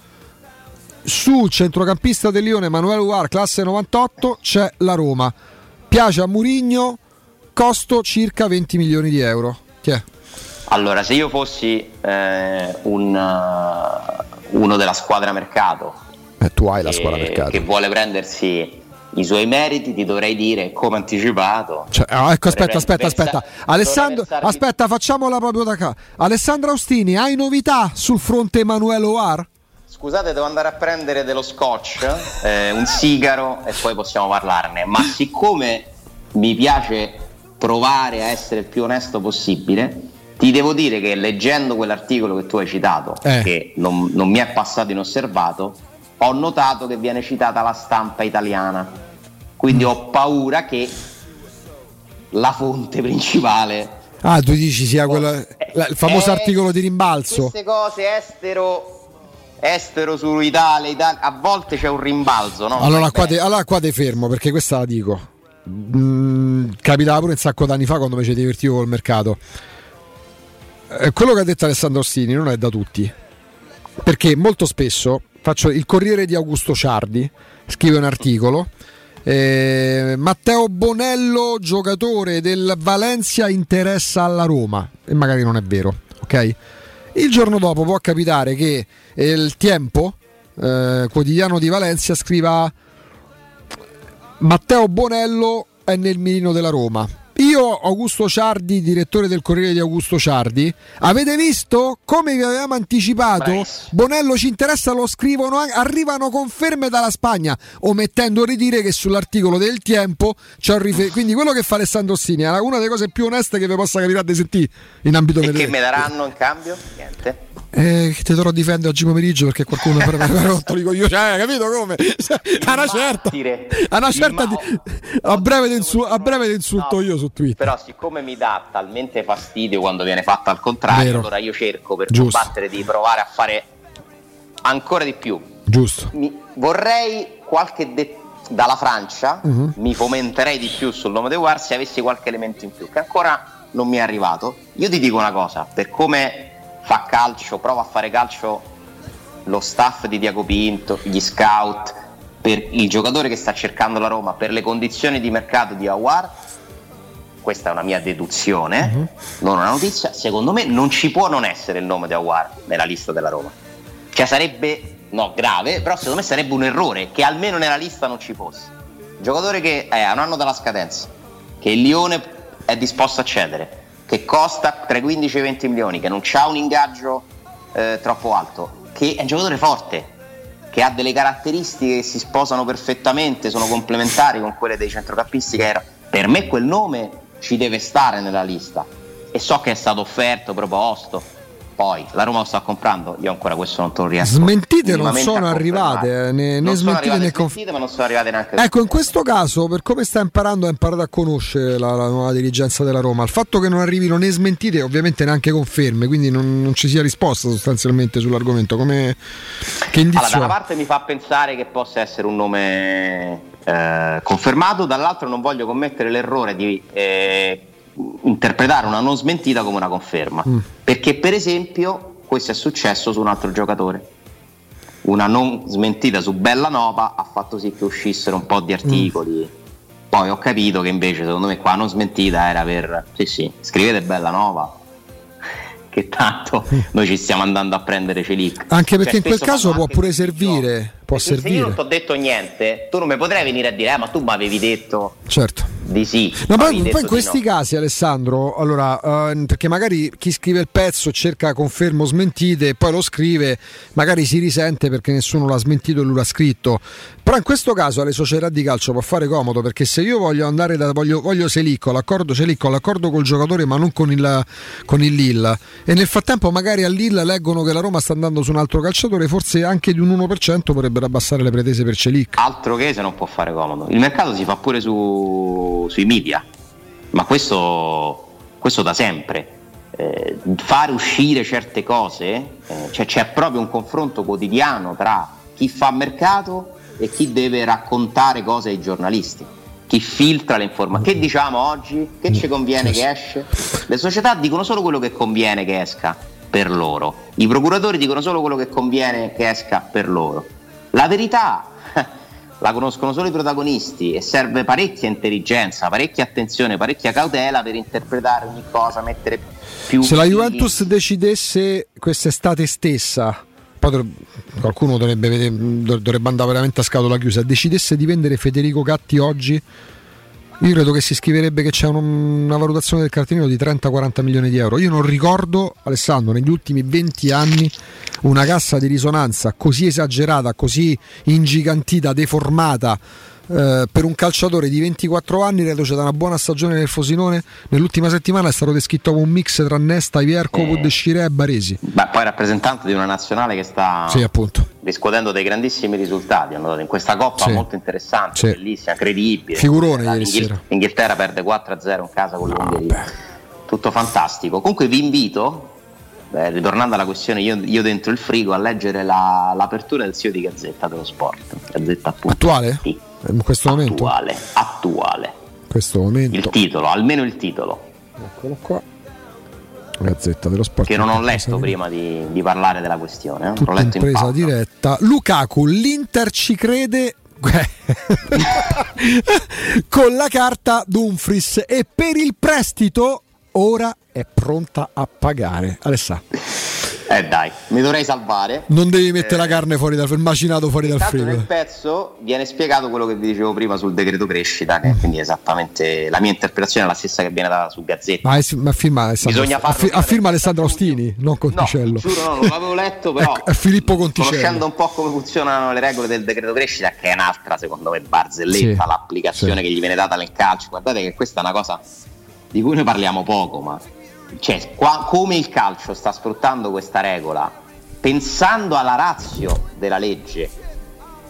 S3: sul centrocampista del Lione Emanuele Ouar, classe 98, c'è la Roma. Piace a Murigno, costo circa 20 milioni di euro. Chi è?
S2: Allora, se io fossi eh, un, uh, uno della squadra mercato,
S3: eh, tu hai la squadra mercato
S2: che vuole prendersi i suoi meriti, ti dovrei dire come anticipato.
S3: Cioè, oh, ecco, aspetta, aspetta, aspetta. Alessandro, aspetta, facciamola proprio da qua. Alessandro Austini, hai novità sul fronte Emanuele Oar?
S2: Scusate, devo andare a prendere dello scotch, eh, un sigaro e poi possiamo parlarne. Ma siccome mi piace provare a essere il più onesto possibile, ti devo dire che leggendo quell'articolo che tu hai citato,
S3: eh.
S2: che non, non, mi è passato inosservato, ho notato che viene citata la stampa italiana. Quindi mm. ho paura che la fonte principale.
S3: Ah, tu dici sia quella, il famoso articolo di rimbalzo.
S2: Queste cose estero estero su Italia, Italia, a volte c'è un rimbalzo. No?
S3: Allora qua, te, allora qua te fermo perché questa la dico. Mm, capitava pure un sacco d'anni fa quando mi ci divertivo col mercato. Eh, quello che ha detto Alessandro Ostini non è da tutti. Perché molto spesso faccio il Corriere di Augusto Ciardi, scrive un articolo. Eh, Matteo Bonello, giocatore del Valencia, interessa alla Roma. E magari non è vero, ok? Il giorno dopo può capitare che il Tempo, eh, quotidiano di Valencia, scriva Matteo Bonello è nel mirino della Roma io, Augusto Ciardi, direttore del Corriere di Augusto Ciardi, avete visto come vi avevamo anticipato? Bravissimo. Bonello ci interessa, lo scrivono, arrivano conferme dalla Spagna, omettendo di dire che sull'articolo del Tempo c'è un riferimento. Quindi quello che fa Alessandro Ossini è una delle cose più oneste che vi possa capire di sentire in ambito
S2: e che mi daranno in cambio? Niente.
S3: Eh, ti dovrò difendere oggi pomeriggio perché qualcuno mi ha rotto dico io, cioè, capito come? A una certa, a, una certa di, a breve ti insulto no, io su Twitter.
S2: Però siccome mi dà talmente fastidio quando viene fatto al contrario, Vero. allora io cerco per Giusto. combattere di provare a fare ancora di più.
S3: Giusto.
S2: Mi, vorrei qualche dettaglio dalla Francia, uh-huh. mi fomenterei di più sul nome di War se avessi qualche elemento in più che ancora non mi è arrivato. Io ti dico una cosa, per come fa calcio, prova a fare calcio lo staff di Diago Pinto, gli scout, per il giocatore che sta cercando la Roma, per le condizioni di mercato di Awar, questa è una mia deduzione, uh-huh. non una notizia, secondo me non ci può non essere il nome di Awar nella lista della Roma. Cioè sarebbe, no, grave, però secondo me sarebbe un errore che almeno nella lista non ci fosse. Giocatore che è a un anno dalla scadenza, che il Lione è disposto a cedere, che costa tra i 15 e i 20 milioni, che non ha un ingaggio eh, troppo alto, che è un giocatore forte, che ha delle caratteristiche che si sposano perfettamente, sono complementari con quelle dei centrocampisti che era. Per me quel nome ci deve stare nella lista e so che è stato offerto, proposto, poi la Roma lo sta comprando, io ancora questo non te lo riesco.
S3: Smentite non sono arrivate, eh, né, né smentite né
S2: confermate. ma non sono arrivate neanche.
S3: Ecco, in questo caso, per come sta imparando, ha imparato a conoscere la, la, nuova dirigenza della Roma. Il fatto che non arrivino né smentite, ovviamente neanche conferme, quindi non, non ci sia risposta sostanzialmente sull'argomento. Come che indizio?
S2: Allora, da una parte mi fa pensare che possa essere un nome eh, confermato, dall'altro non voglio commettere l'errore di eh, interpretare una non smentita come una conferma. Mm. Perché, per esempio, questo è successo su un altro giocatore. Una non smentita su Bellanova ha fatto sì che uscissero un po' di articoli. Mm. Poi ho capito che invece, secondo me, qua non smentita era per sì, sì, scrivete Bellanova. Che tanto mm. noi ci stiamo andando a prendere Celic.
S3: Anche perché cioè, in quel caso può pure servire. Può servire. Se io
S2: non ti ho detto niente, tu non mi potrai venire a dire, eh, ma tu mi avevi detto.
S3: Certo
S2: di sì.
S3: No, poi, poi in questi no. casi, Alessandro, allora, uh, perché magari chi scrive il pezzo cerca confermo smentite e poi lo scrive, magari si risente perché nessuno l'ha smentito e lui l'ha scritto. Però in questo caso alle società di calcio può fare comodo perché se io voglio andare da voglio, voglio Selicco, l'accordo Selicco, l'accordo col giocatore ma non con il, con il Lille e nel frattempo magari a Lille leggono che la Roma sta andando su un altro calciatore, forse anche di un 1% potrebbero abbassare le pretese per Celic.
S2: Altro che se non può fare comodo. Il mercato si fa pure su, sui media, ma questo, questo da sempre. Eh, fare uscire certe cose, eh, cioè c'è proprio un confronto quotidiano tra chi fa mercato e chi deve raccontare cose ai giornalisti, chi filtra le informazioni. Che diciamo oggi? Che ci conviene che esce? Le società dicono solo quello che conviene che esca per loro, i procuratori dicono solo quello che conviene che esca per loro. La verità la conoscono solo i protagonisti e serve parecchia intelligenza, parecchia attenzione, parecchia cautela per interpretare ogni cosa, mettere più...
S3: Se la Juventus decidesse quest'estate stessa poi qualcuno dovrebbe, dovrebbe andare veramente a scatola chiusa, decidesse di vendere Federico Gatti oggi, io credo che si scriverebbe che c'è una valutazione del cartellino di 30-40 milioni di euro. Io non ricordo, Alessandro, negli ultimi 20 anni una cassa di risonanza così esagerata, così ingigantita, deformata eh, per un calciatore di 24 anni reduce c'è da una buona stagione nel Fosinone. Nell'ultima settimana è stato descritto come un mix tra Nesta, Ivierco, eh, Scire e Baresi.
S2: Beh, poi rappresentante di una nazionale che sta
S3: sì,
S2: riscuotendo dei grandissimi risultati hanno dato in questa coppa sì. molto interessante sì. bellissima, credibile
S3: figurone ieri sera
S2: Inghilterra perde 4-0 in casa con l'Ungheria tutto fantastico comunque vi invito Beh, ritornando alla questione io, io, dentro il frigo a leggere la, l'apertura del sito di Gazzetta dello Sport Gazzetta appunto
S3: attuale?
S2: Sì
S3: in questo momento?
S2: Attuale, attuale.
S3: In questo momento.
S2: Il titolo, almeno il titolo.
S3: Eccolo qua. Gazzetta dello Sport.
S2: Che non ho letto prima di, di parlare della questione. Eh?
S3: Tutto
S2: L'ho letto
S3: in presa in diretta. Lukaku, l'Inter ci crede con la carta Dumfries e per il prestito ora è pronta a pagare. Alessà.
S2: Eh dai, mi dovrei salvare.
S3: Non devi mettere eh, la carne fuori dal il macinato fuori dal frigo.
S2: Nel pezzo viene spiegato quello che vi dicevo prima sul decreto crescita, che quindi esattamente la mia interpretazione è la stessa che viene data su Gazzetta.
S3: Ma, è, ma firma Alessandro, Bisogna farlo a, firma Alessandro Ostini, non Conticello.
S2: No, giuro, no, non l'avevo letto, però
S3: è, è Filippo Conticello.
S2: Conoscendo un po' come funzionano le regole del decreto crescita, che è un'altra, secondo me, barzelletta, sì, l'applicazione sì. che gli viene data nel calcio. Guardate che questa è una cosa di cui noi parliamo poco, ma cioè, qua, come il calcio sta sfruttando questa regola, pensando alla razio della legge,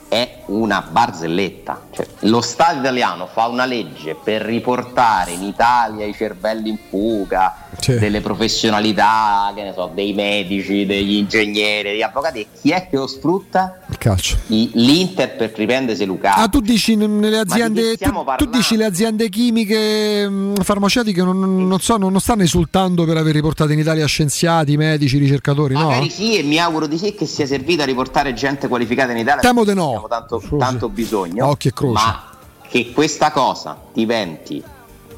S2: è una barzelletta. Cioè, lo Stato italiano fa una legge per riportare in Italia i cervelli in fuga, sì. delle professionalità, che ne so, dei medici, degli ingegneri, degli avvocati. Chi è che lo sfrutta?
S3: Il calcio.
S2: I, L'Inter per riprendersi Luca.
S3: Ah, tu dici nelle aziende, tu, tu, dici le aziende chimiche, farmaceutiche non, non, so, non, stanno esultando per aver riportato in Italia scienziati, medici, ricercatori,
S2: Magari
S3: no?
S2: sì, e mi auguro di sì che sia servita a riportare gente qualificata in Italia.
S3: Temo di no.
S2: Tanto, tanto bisogno.
S3: Occhio e croce.
S2: Ma che questa cosa diventi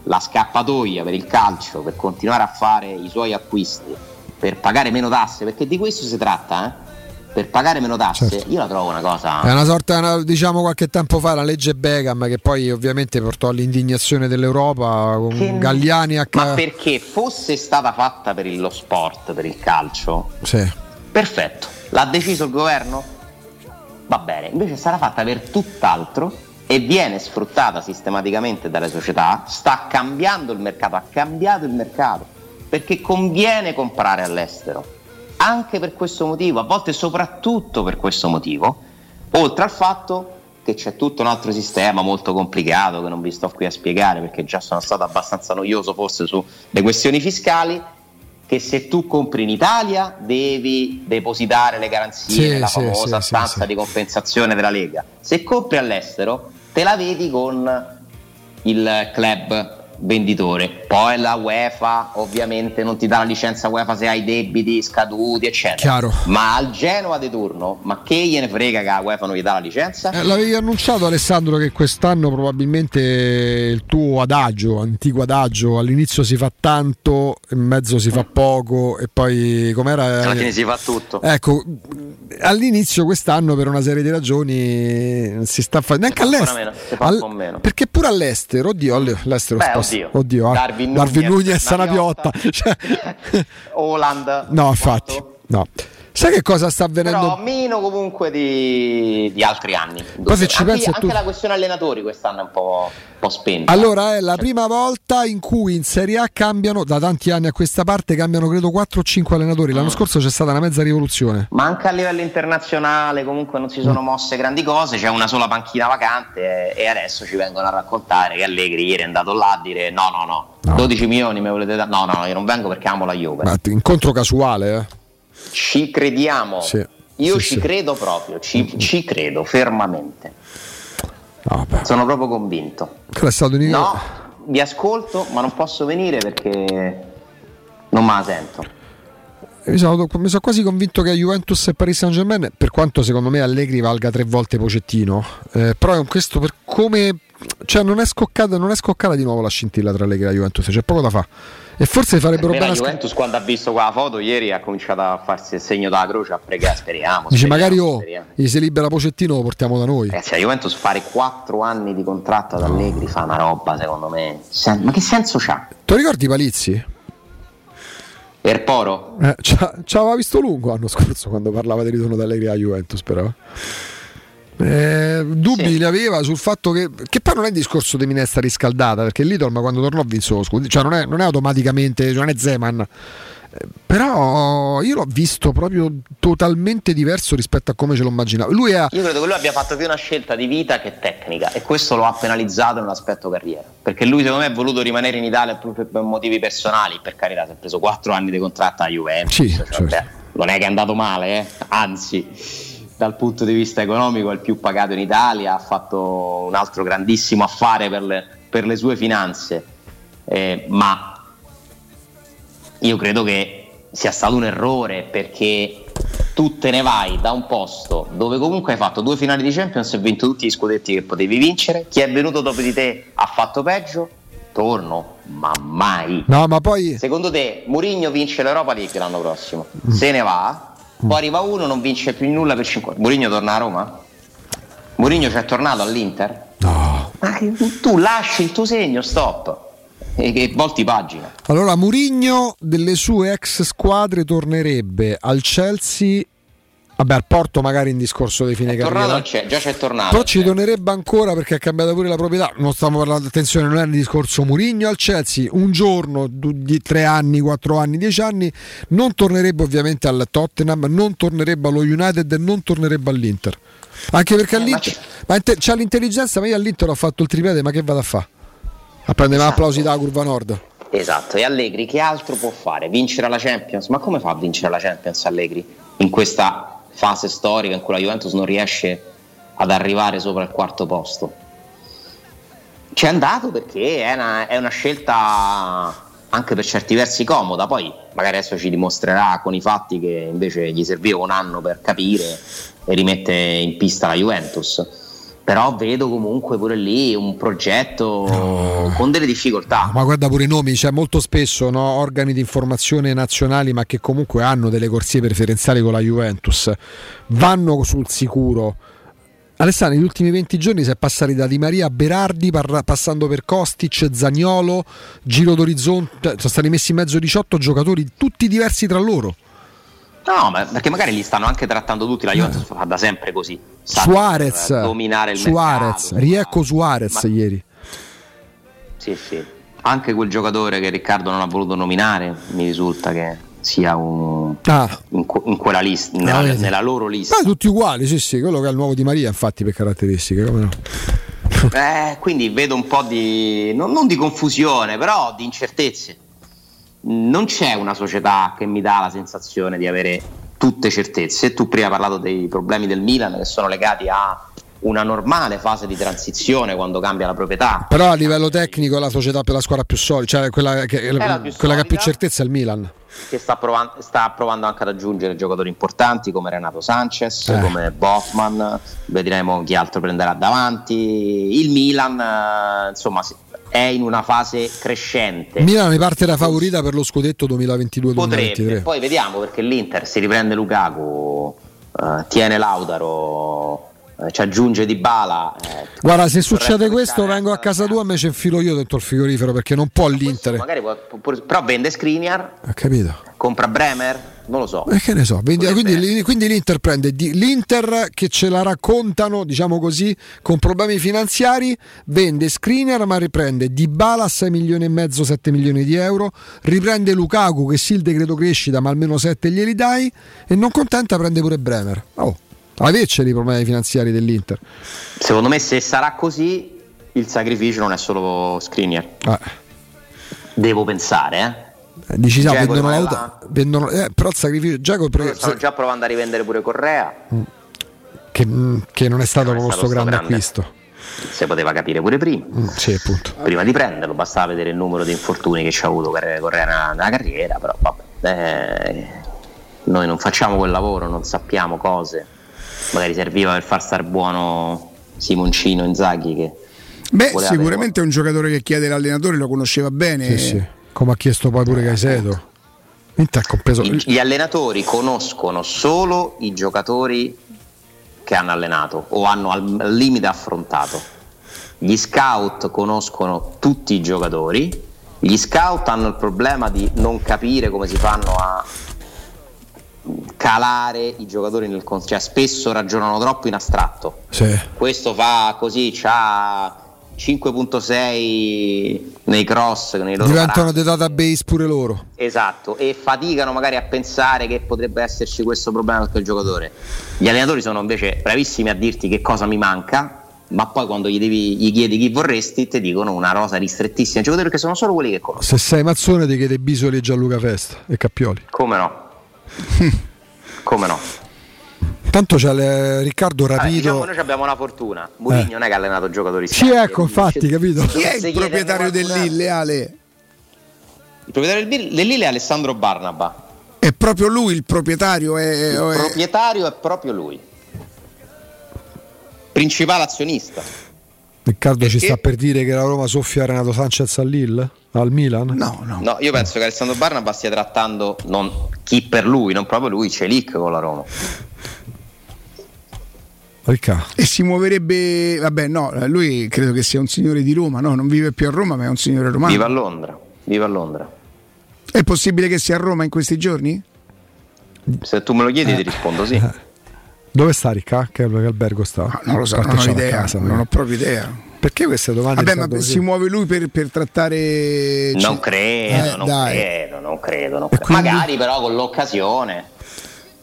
S2: la scappatoia per il calcio per continuare a fare i suoi acquisti, per pagare meno tasse, perché di questo si tratta, eh? per pagare meno tasse, certo. io la trovo una cosa.
S3: È una sorta, diciamo qualche tempo fa, la legge Begam, che poi ovviamente portò all'indignazione dell'Europa con che... Galliani a
S2: Ma perché fosse stata fatta per lo sport, per il calcio,
S3: sì.
S2: perfetto. L'ha deciso il governo? Va bene, invece sarà fatta per tutt'altro e viene sfruttata sistematicamente dalle società, sta cambiando il mercato, ha cambiato il mercato, perché conviene comprare all'estero, anche per questo motivo, a volte soprattutto per questo motivo, oltre al fatto che c'è tutto un altro sistema molto complicato che non vi sto qui a spiegare perché già sono stato abbastanza noioso forse sulle questioni fiscali, che se tu compri in Italia devi depositare le garanzie sì, nella sì, famosa sì, stanza di compensazione della Lega. Se compri all'estero te la vedi con il club venditore. Poi la UEFA ovviamente non ti dà la licenza UEFA se hai debiti scaduti, eccetera.
S3: Chiaro.
S2: Ma al Genoa di turno, ma che gliene frega che la UEFA non gli dà la licenza?
S3: Eh, l'avevi annunciato Alessandro che quest'anno probabilmente il tuo adagio, antico adagio, all'inizio si fa tanto, in mezzo si fa poco e poi com'era?
S2: Alla fine si fa tutto.
S3: Ecco, all'inizio quest'anno per una serie di ragioni si sta facendo neanche all'estero. All... Perché pure all'estero, oddio, all'estero
S2: Beh,
S3: oddio, oddio Darwin, Darwin Nunez, Nunez Sanapiotta. Cioè...
S2: Holland.
S3: No, infatti. No. Sai che cosa sta avvenendo?
S2: Però meno comunque di, di altri anni.
S3: Poi se ci
S2: anche,
S3: pensi
S2: anche
S3: tu...
S2: la questione allenatori quest'anno è un po', un po spenta.
S3: Allora è la cioè... prima volta in cui in Serie A cambiano, da tanti anni a questa parte, cambiano credo 4 o 5 allenatori. L'anno mm. scorso c'è stata una mezza rivoluzione.
S2: Ma anche a livello internazionale comunque non si sono mm. mosse grandi cose, c'è una sola panchina vacante e, adesso ci vengono a raccontare che Allegri ieri è andato là a dire no no no, no. 12 milioni mi volete dare? No no no, io non vengo perché amo la Juve.
S3: Ma incontro casuale eh?
S2: Ci crediamo.
S3: Sì.
S2: Io
S3: sì,
S2: ci
S3: sì.
S2: credo proprio, ci, ci credo fermamente.
S3: No,
S2: Sono proprio convinto.
S3: In...
S2: No, vi ascolto, ma non posso venire perché non me la sento.
S3: Mi sono, mi sono, quasi convinto che Juventus e Paris Saint Germain, per quanto secondo me Allegri valga tre volte Pocettino, eh, però questo per come cioè non è scoccata, non è scoccata di nuovo la scintilla tra Allegri e la Juventus, c'è poco da fare. E forse farebbero bene.
S2: La Juventus, quando ha visto quella foto ieri, ha cominciato a farsi il segno della croce a pregare. Speriamo.
S3: Dice, magari oh, gli si libera Pocettino, lo portiamo da noi.
S2: Eh, se la Juventus fare 4 anni di contratto ad Allegri fa una roba, secondo me. Ma che senso c'ha?
S3: Tu ricordi Palizzi?
S2: Per Poro?
S3: Eh, ci aveva visto lungo l'anno scorso quando parlava del ritorno da Allegri alla Juventus, però. Eh, dubbi sì. li aveva sul fatto che, che poi non è il discorso di minestra riscaldata perché l'Idol quando tornò vinse lo scudo cioè non è, non è automaticamente cioè non è Zeman eh, però io l'ho visto proprio totalmente diverso rispetto a come ce lo immaginavo lui ha...
S2: io credo che lui abbia fatto più una scelta di vita che tecnica e questo lo ha penalizzato nell'aspetto carriera perché lui secondo me ha voluto rimanere in Italia proprio per motivi personali per carità si è preso 4 anni di contratto a Juventus
S3: sì,
S2: cioè,
S3: certo.
S2: beh, non è che è andato male eh? anzi dal punto di vista economico è il più pagato in Italia, ha fatto un altro grandissimo affare per le, per le sue finanze, eh, ma io credo che sia stato un errore perché tu te ne vai da un posto dove comunque hai fatto due finali di Champions e vinto tutti gli scudetti che potevi vincere. Chi è venuto dopo di te ha fatto peggio. Torno, ma mai.
S3: No, ma poi.
S2: Secondo te, Mourinho vince l'Europa League l'anno prossimo? Mm. Se ne va, poi arriva uno, non vince più nulla per 50. Mourinho torna a Roma? Mourinho ci è tornato all'Inter?
S3: No.
S2: Ma tu lasci il tuo segno, stop e che volti pagina.
S3: Allora, Murigno delle sue ex squadre tornerebbe al Chelsea. Vabbè, al Porto magari in discorso di fine è carriera.
S2: C'è, già c'è tornato.
S3: Però ci tornerebbe ancora perché ha cambiato pure la proprietà. Non stiamo parlando, attenzione, non è il discorso Murigno al Chelsea. Un giorno, di tre anni, quattro anni, dieci anni, non tornerebbe ovviamente al Tottenham, non tornerebbe allo United non tornerebbe all'Inter. Anche perché eh, all'Inter ma c'è... ma c'ha l'intelligenza, ma io all'Inter ho fatto il triplete, ma che vado a fare? a prendere esatto. applausi dalla curva nord.
S2: Esatto, e Allegri che altro può fare? Vincere la Champions? Ma come fa a vincere la Champions Allegri in questa fase storica in cui la Juventus non riesce ad arrivare sopra il quarto posto? Ci è andato perché è una, è una scelta anche per certi versi comoda, poi magari adesso ci dimostrerà con i fatti che invece gli serviva un anno per capire e rimette in pista la Juventus però vedo comunque pure lì un progetto no. con delle difficoltà.
S3: Ma guarda pure i nomi, c'è molto spesso no, organi di informazione nazionali ma che comunque hanno delle corsie preferenziali con la Juventus, vanno sul sicuro. Alessandro, negli ultimi 20 giorni si è passati da Di Maria a Berardi, par- passando per Kostic, Zagnolo, Giro d'Orizzonte, sono stati messi in mezzo 18 giocatori, tutti diversi tra loro.
S2: No, ma perché magari li stanno anche trattando tutti, la Juventus fa da sempre così.
S3: Suarez,
S2: dominare il
S3: Suarez,
S2: mercato,
S3: riecco Suarez ma... ieri.
S2: Sì, sì. Anche quel giocatore che Riccardo non ha voluto nominare, mi risulta che sia un, ah. in, in, quella lista, nella, ah, nella, loro lista.
S3: Ma tutti uguali, sì, sì, quello che è il nuovo Di Maria, infatti, per caratteristiche, come no?
S2: eh, quindi vedo un po' di, non, non di confusione, però di incertezze non c'è una società che mi dà la sensazione di avere tutte certezze. Tu prima hai parlato dei problemi del Milan che sono legati a una normale fase di transizione quando cambia la proprietà.
S3: Però a livello tecnico è la società per la squadra più solida, cioè quella che, quella solida, che ha più certezza è il Milan.
S2: Che sta provando, sta provando, anche ad aggiungere giocatori importanti come Renato Sanchez, eh. come Boffman, vedremo chi altro prenderà davanti. Il Milan, eh, insomma, è in una fase crescente.
S3: Milan parte da favorita per lo scudetto 2022-2023.
S2: Potrebbe, poi vediamo perché l'Inter si riprende Lukaku, eh, tiene Lautaro, eh, ci aggiunge Di Bala.
S3: Eh, Guarda, se succede questo vengo a casa tua e me ci infilo io dentro il frigorifero perché non può l'Inter.
S2: Può, può, però vende Skriniar.
S3: Ha capito.
S2: Compra Bremer non lo so.
S3: E che ne so, quindi, quindi, quindi, l'Inter prende di, l'Inter che ce la raccontano, diciamo così, con problemi finanziari, vende Screener ma riprende Di Bala 6 milioni e mezzo, 7 milioni di euro, riprende Lukaku che sì il decreto crescita ma almeno 7 glieli dai e non contenta prende pure Bremer. Oh, averceli i problemi finanziari dell'Inter.
S2: Secondo me se sarà così il sacrificio non è solo Screener. Ah. Devo pensare, eh
S3: eh, dici no, vendono l'auto, vendono, eh, però il sacrificio Giacomo
S2: pre- stanno già provando a rivendere pure Correa. Mm.
S3: che, mm, che, non è stato il nostro grande, grande, acquisto.
S2: Si poteva capire pure prima.
S3: Mm, sì,
S2: prima di prenderlo bastava vedere il numero di infortuni che ci ha avuto Correa nella, nella carriera però vabbè eh, noi non facciamo quel lavoro non sappiamo cose. Magari serviva per far star buono Simoncino Inzaghi che
S1: Beh, sicuramente è un giocatore che chiede l'allenatore, lo conosceva bene.
S3: Sì, sì come ha chiesto poi pure Caicedo.
S2: Compreso... Gli allenatori conoscono solo i giocatori che hanno allenato o hanno al limite affrontato. Gli scout conoscono tutti i giocatori, gli scout hanno il problema di non capire come si fanno a calare i giocatori nel consiglio, cioè spesso ragionano troppo in astratto.
S3: Sì.
S2: Questo fa così, c'ha 5.6 nei cross nei loro
S3: diventano dei database pure loro.
S2: Esatto e faticano magari a pensare che potrebbe esserci questo problema con quel giocatore. Gli allenatori sono invece bravissimi a dirti che cosa mi manca ma poi quando gli, devi, gli chiedi chi vorresti ti dicono una rosa ristrettissima. Giocatori che sono solo quelli che conosco
S3: se sei Mazzone ti chiede Bisoli e Gianluca Festa e Cappioli
S2: come no? Come no
S3: Tanto c'è le, Riccardo Rapito. Allora,
S2: diciamo, noi abbiamo una fortuna. Mourinho eh. non è che ha allenato giocatori
S3: Sì, ecco, infatti, capito?
S1: Chi è il proprietario dell'Ille, Ale?
S2: Il proprietario del Lille è Alessandro Barnaba.
S1: È proprio lui il proprietario? È,
S2: il proprietario è proprio lui. Principale azionista.
S3: Riccardo Perché? ci sta per dire che la Roma soffia Renato Sanchez al Lille? Al Milan?
S1: No, no.
S2: No, io penso che Alessandro Barnaba stia trattando non chi per lui, non proprio lui, Celic con la Roma.
S3: Ricca.
S1: E si muoverebbe, vabbè, no, lui credo che sia un signore di Roma, no, non vive più a Roma, ma è un signore romano.
S2: Vive a Londra, vive a Londra.
S1: È possibile che sia a Roma in questi giorni?
S2: Se tu me lo chiedi, eh. ti rispondo sì.
S3: Dove sta Ricca? Che albergo sta?
S1: Ah, non lo so, non ho idea, casa, non ho proprio idea.
S3: Perché queste domande?
S1: Vabbè, ma così? si muove lui per, per trattare.
S2: Non credo, eh, non dai. credo, non credo. Non credo. Quindi... Magari però con l'occasione.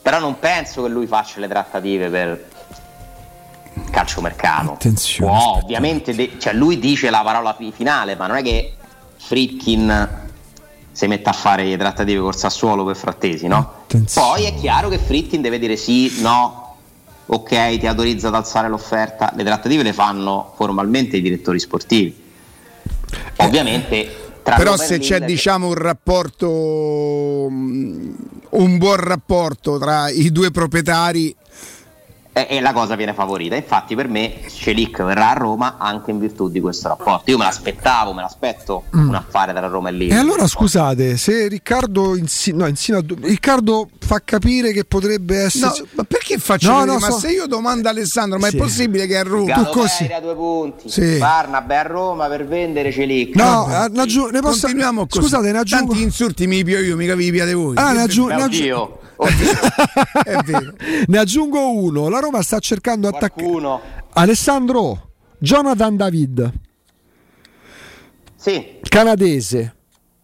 S2: Però non penso che lui faccia le trattative per calciomercato.
S3: Attenzione.
S2: Può, ovviamente, de- cioè lui dice la parola finale, ma non è che Fritkin si mette a fare le trattative col Sassuolo per Frattesi, no? Attenzione. Poi è chiaro che Fritkin deve dire sì, no, ok, ti autorizza ad alzare l'offerta. Le trattative le fanno formalmente i direttori sportivi. Ovviamente.
S1: Però se c'è diciamo un rapporto, un buon rapporto tra i due proprietari
S2: e, la cosa viene favorita. Infatti, per me Celic verrà a Roma anche in virtù di questo rapporto. Io me l'aspettavo, me l'aspetto mm. un affare tra Roma e Lille.
S3: E allora scusate, se Riccardo, insi- no, insina- Riccardo fa capire che potrebbe essere.
S1: No, ma perché faccio no, no, ma so... se io domando a Alessandro, ma sì. è possibile che a Roma
S2: tu così a due punti. Sì. Barnabé a Roma per vendere Celic.
S3: No, Vabbè, aggiung- ne posso...
S1: continuiamo così. Scusate, ne aggiungo... tanti insulti mi pio io, mica vi piate voi.
S3: Ah, ne, aggiung- ne, aggiung- ne aggiungo uno. La Roma sta cercando attaccare. Alessandro, Jonathan David.
S2: Sì.
S3: Canadese.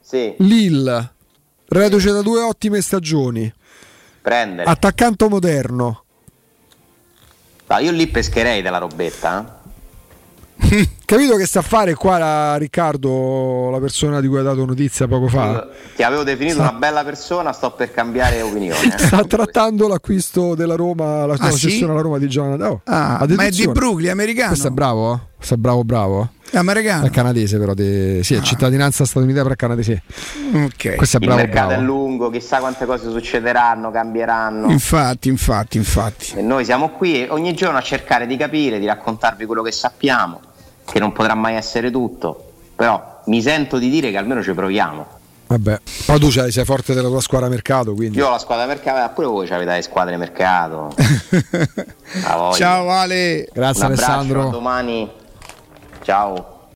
S2: Sì.
S3: Lille. Reduce da due ottime stagioni.
S2: Prendere.
S3: Attaccante moderno.
S2: No, io lì pescherei della robetta. Eh?
S3: Capito che sta a fare qua la, Riccardo, la persona di cui ha dato notizia poco fa?
S2: Ti avevo definito sta... una bella persona, sto per cambiare opinione.
S3: Sta trattando l'acquisto della Roma, la, ah, no, sì? alla Roma di Jonathan. Oh,
S1: ah, ma è di Brooklyn, americano.
S3: Questo è bravo, eh? Questo è bravo, bravo.
S1: È americano.
S3: È canadese, però. De... Sì, è ah. cittadinanza statunitense, però è canadese.
S1: Ok.
S3: Questo è bravo.
S2: Il mercato
S3: bravo.
S2: è lungo, chissà quante cose succederanno, cambieranno.
S1: Infatti, infatti, infatti.
S2: E noi siamo qui ogni giorno a cercare di capire, di raccontarvi quello che sappiamo che non potrà mai essere tutto, però mi sento di dire che almeno ci proviamo.
S3: Vabbè, poi tu sei forte della tua squadra mercato, quindi.
S2: Io ho la squadra mercato, pure voi avete le squadre mercato.
S1: Ciao Ale.
S3: Grazie
S2: Un
S3: Alessandro.
S2: A domani. Ciao.